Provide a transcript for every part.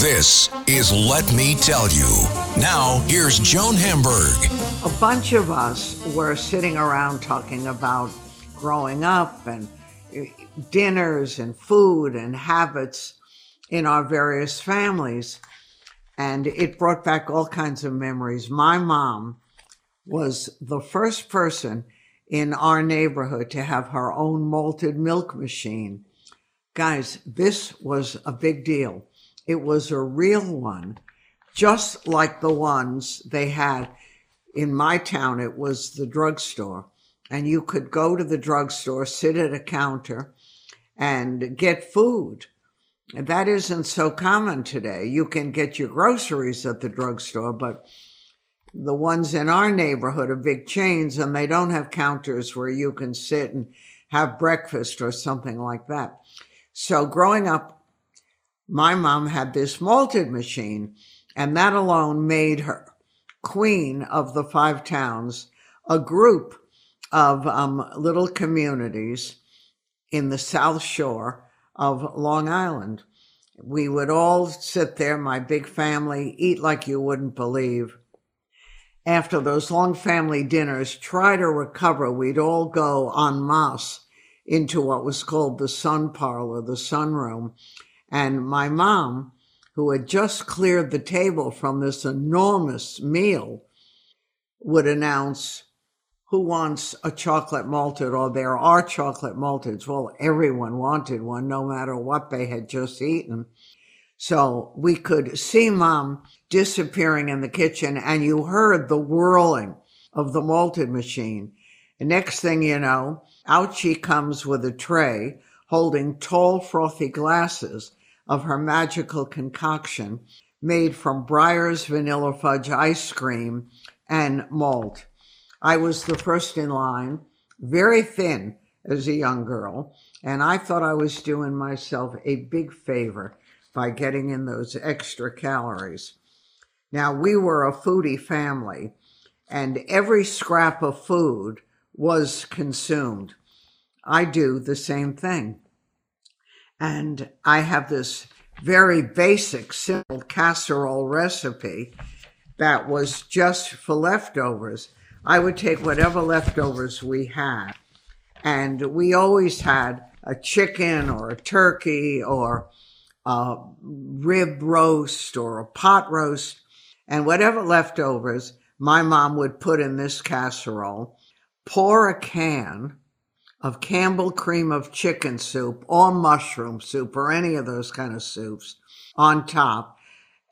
This is Let Me Tell You. Now, here's Joan Hamburg. A bunch of us were sitting around talking about growing up and eh, dinners and food and habits in our various families. And it brought back all kinds of memories. My mom was the first person in our neighborhood to have her own malted milk machine. Guys, this was a big deal. It was a real one, just like the ones they had in my town. It was the drugstore. And you could go to the drugstore, sit at a counter, and get food. That isn't so common today. You can get your groceries at the drugstore, but the ones in our neighborhood are big chains and they don't have counters where you can sit and have breakfast or something like that. So growing up, my mom had this malted machine, and that alone made her queen of the five towns, a group of um, little communities in the South Shore of Long Island. We would all sit there, my big family, eat like you wouldn't believe. After those long family dinners, try to recover. We'd all go en masse into what was called the sun parlor, the sunroom, and my mom, who had just cleared the table from this enormous meal, would announce, Who wants a chocolate malted? Or there are chocolate malteds. Well, everyone wanted one, no matter what they had just eaten. So we could see mom disappearing in the kitchen, and you heard the whirling of the malted machine. And next thing you know, out she comes with a tray holding tall, frothy glasses of her magical concoction made from Breyers vanilla fudge ice cream and malt. I was the first in line, very thin as a young girl, and I thought I was doing myself a big favor by getting in those extra calories. Now, we were a foodie family, and every scrap of food was consumed. I do the same thing. And I have this very basic, simple casserole recipe that was just for leftovers. I would take whatever leftovers we had. And we always had a chicken or a turkey or a rib roast or a pot roast. And whatever leftovers my mom would put in this casserole, pour a can of Campbell cream of chicken soup or mushroom soup or any of those kind of soups on top.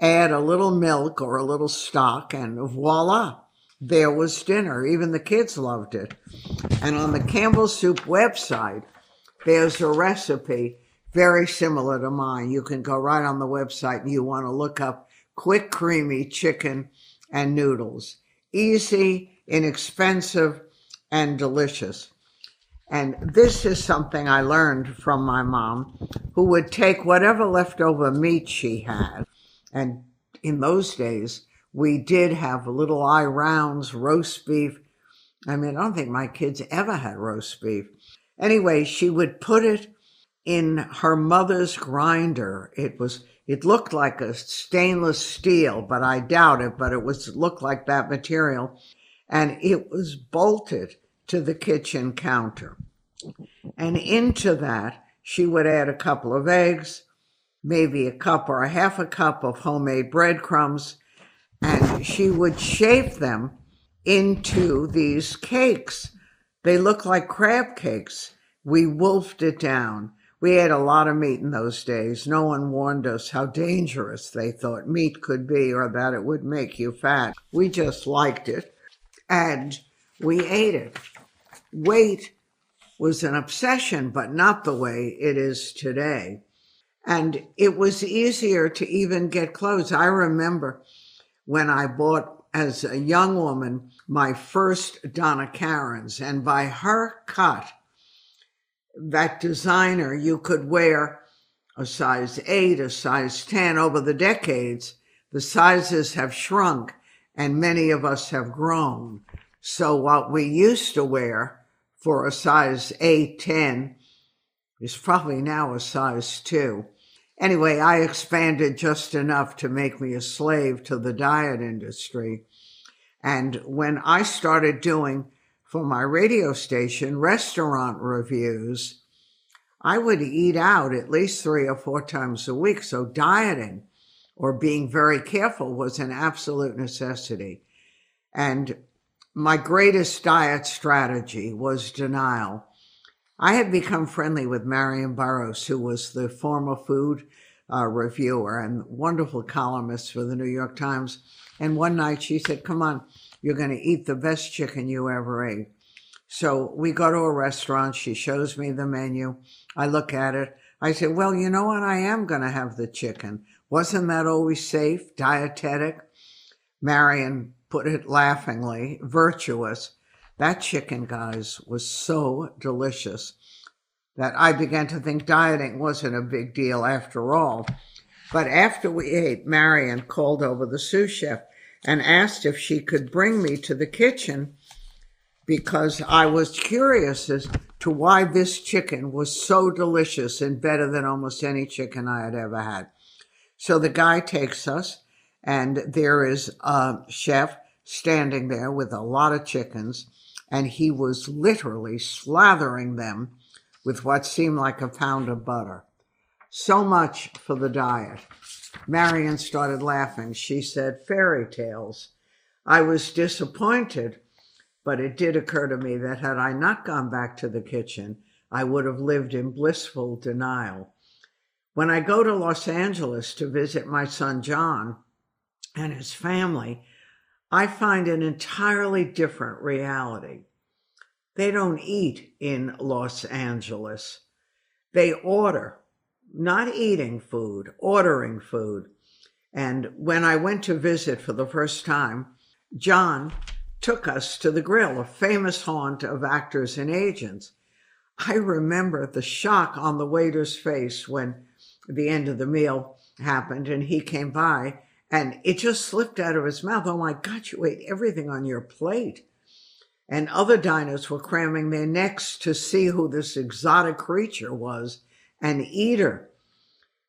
Add a little milk or a little stock and voila, there was dinner. Even the kids loved it. And on the Campbell Soup website, there's a recipe very similar to mine. You can go right on the website and you want to look up quick, creamy chicken and noodles. Easy, inexpensive, and delicious. And this is something I learned from my mom, who would take whatever leftover meat she had. And in those days, we did have little eye rounds, roast beef. I mean, I don't think my kids ever had roast beef. Anyway, she would put it in her mother's grinder. It was, it looked like a stainless steel, but I doubt it, but it was, looked like that material. And it was bolted to the kitchen counter. And into that, she would add a couple of eggs, maybe a cup or a half a cup of homemade breadcrumbs, and she would shape them into these cakes. They look like crab cakes. We wolfed it down. We ate a lot of meat in those days. No one warned us how dangerous they thought meat could be or that it would make you fat. We just liked it and we ate it. Weight was an obsession, but not the way it is today. And it was easier to even get clothes. I remember when I bought as a young woman my first Donna Karan's, and by her cut, that designer, you could wear a size eight, a size 10 over the decades. The sizes have shrunk and many of us have grown. So what we used to wear for a size 8, 10 is probably now a size 2. Anyway, I expanded just enough to make me a slave to the diet industry. And when I started doing for my radio station restaurant reviews, I would eat out at least three or four times a week. So dieting or being very careful was an absolute necessity. And my greatest diet strategy was denial. I had become friendly with Marian Burros, who was the former food uh, reviewer and wonderful columnist for the New York Times. And one night she said, Come on, you're going to eat the best chicken you ever ate. So we go to a restaurant. She shows me the menu. I look at it. I say, Well, you know what? I am going to have the chicken. Wasn't that always safe, dietetic? Marian put it laughingly, virtuous. That chicken, guys, was so delicious that I began to think dieting wasn't a big deal after all. But after we ate, Marian called over the sous chef and asked if she could bring me to the kitchen because I was curious as to why this chicken was so delicious and better than almost any chicken I had ever had. So the guy takes us, and there is a chef standing there with a lot of chickens, and he was literally slathering them with what seemed like a pound of butter. So much for the diet. Marian started laughing. She said, Fairy tales. I was disappointed, but it did occur to me that had I not gone back to the kitchen, I would have lived in blissful denial. When I go to Los Angeles to visit my son John and his family, I find an entirely different reality. They don't eat in Los Angeles. They order, not eating food, ordering food. And when I went to visit for the first time, John took us to the grill, a famous haunt of actors and agents. I remember the shock on the waiter's face when the end of the meal happened and he came by and it just slipped out of his mouth. Oh my God, you ate everything on your plate. And other diners were cramming their necks to see who this exotic creature was, an eater.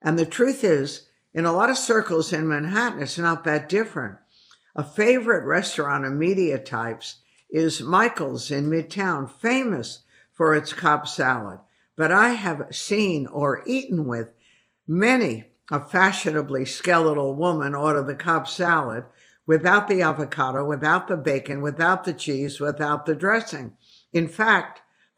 And the truth is, in a lot of circles in Manhattan, it's not that different. A favorite restaurant of media types is Michael's in Midtown, famous for its Cobb salad. But I have seen or eaten with Many a fashionably skeletal woman order the Cobb salad without the avocado, without the bacon, without the cheese, without the dressing. In fact,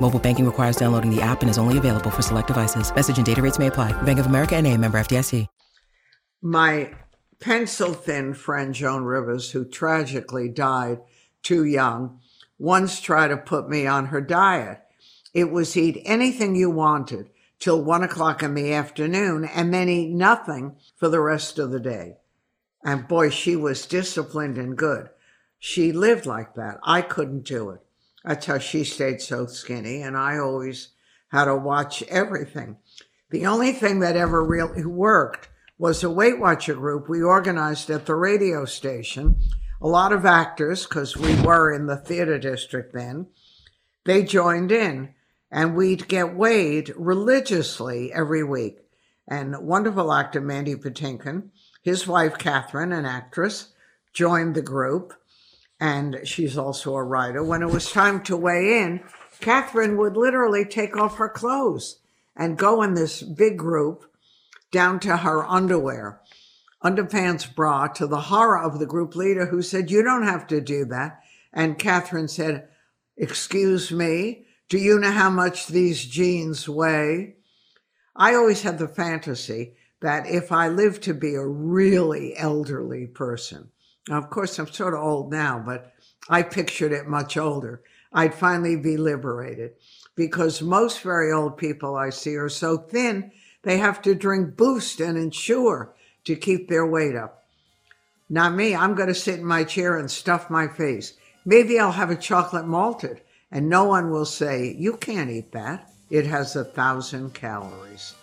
Mobile banking requires downloading the app and is only available for select devices. Message and data rates may apply. Bank of America and a member FDIC. My pencil thin friend Joan Rivers, who tragically died too young, once tried to put me on her diet. It was eat anything you wanted till one o'clock in the afternoon and then eat nothing for the rest of the day. And boy, she was disciplined and good. She lived like that. I couldn't do it. That's how she stayed so skinny. And I always had to watch everything. The only thing that ever really worked was a Weight Watcher group we organized at the radio station. A lot of actors, because we were in the theater district then, they joined in and we'd get weighed religiously every week. And wonderful actor Mandy Patinkin, his wife Kathryn, an actress, joined the group, and she's also a writer. When it was time to weigh in, Kathryn would literally take off her clothes and go in this big group down to her underwear, underpants bra, to the horror of the group leader who said, You don't have to do that. And Kathryn said, Excuse me, do you know how much these jeans weigh? I always had the fantasy that if I lived to be a really elderly person, of course, I'm sort of old now, but I pictured it much older, I'd finally be liberated because most very old people I see are so thin they have to drink Boost and Ensure to keep their weight up. Not me. I'm going to sit in my chair and stuff my face. Maybe I'll have a chocolate malted and no one will say, You can't eat that. It has a thousand calories.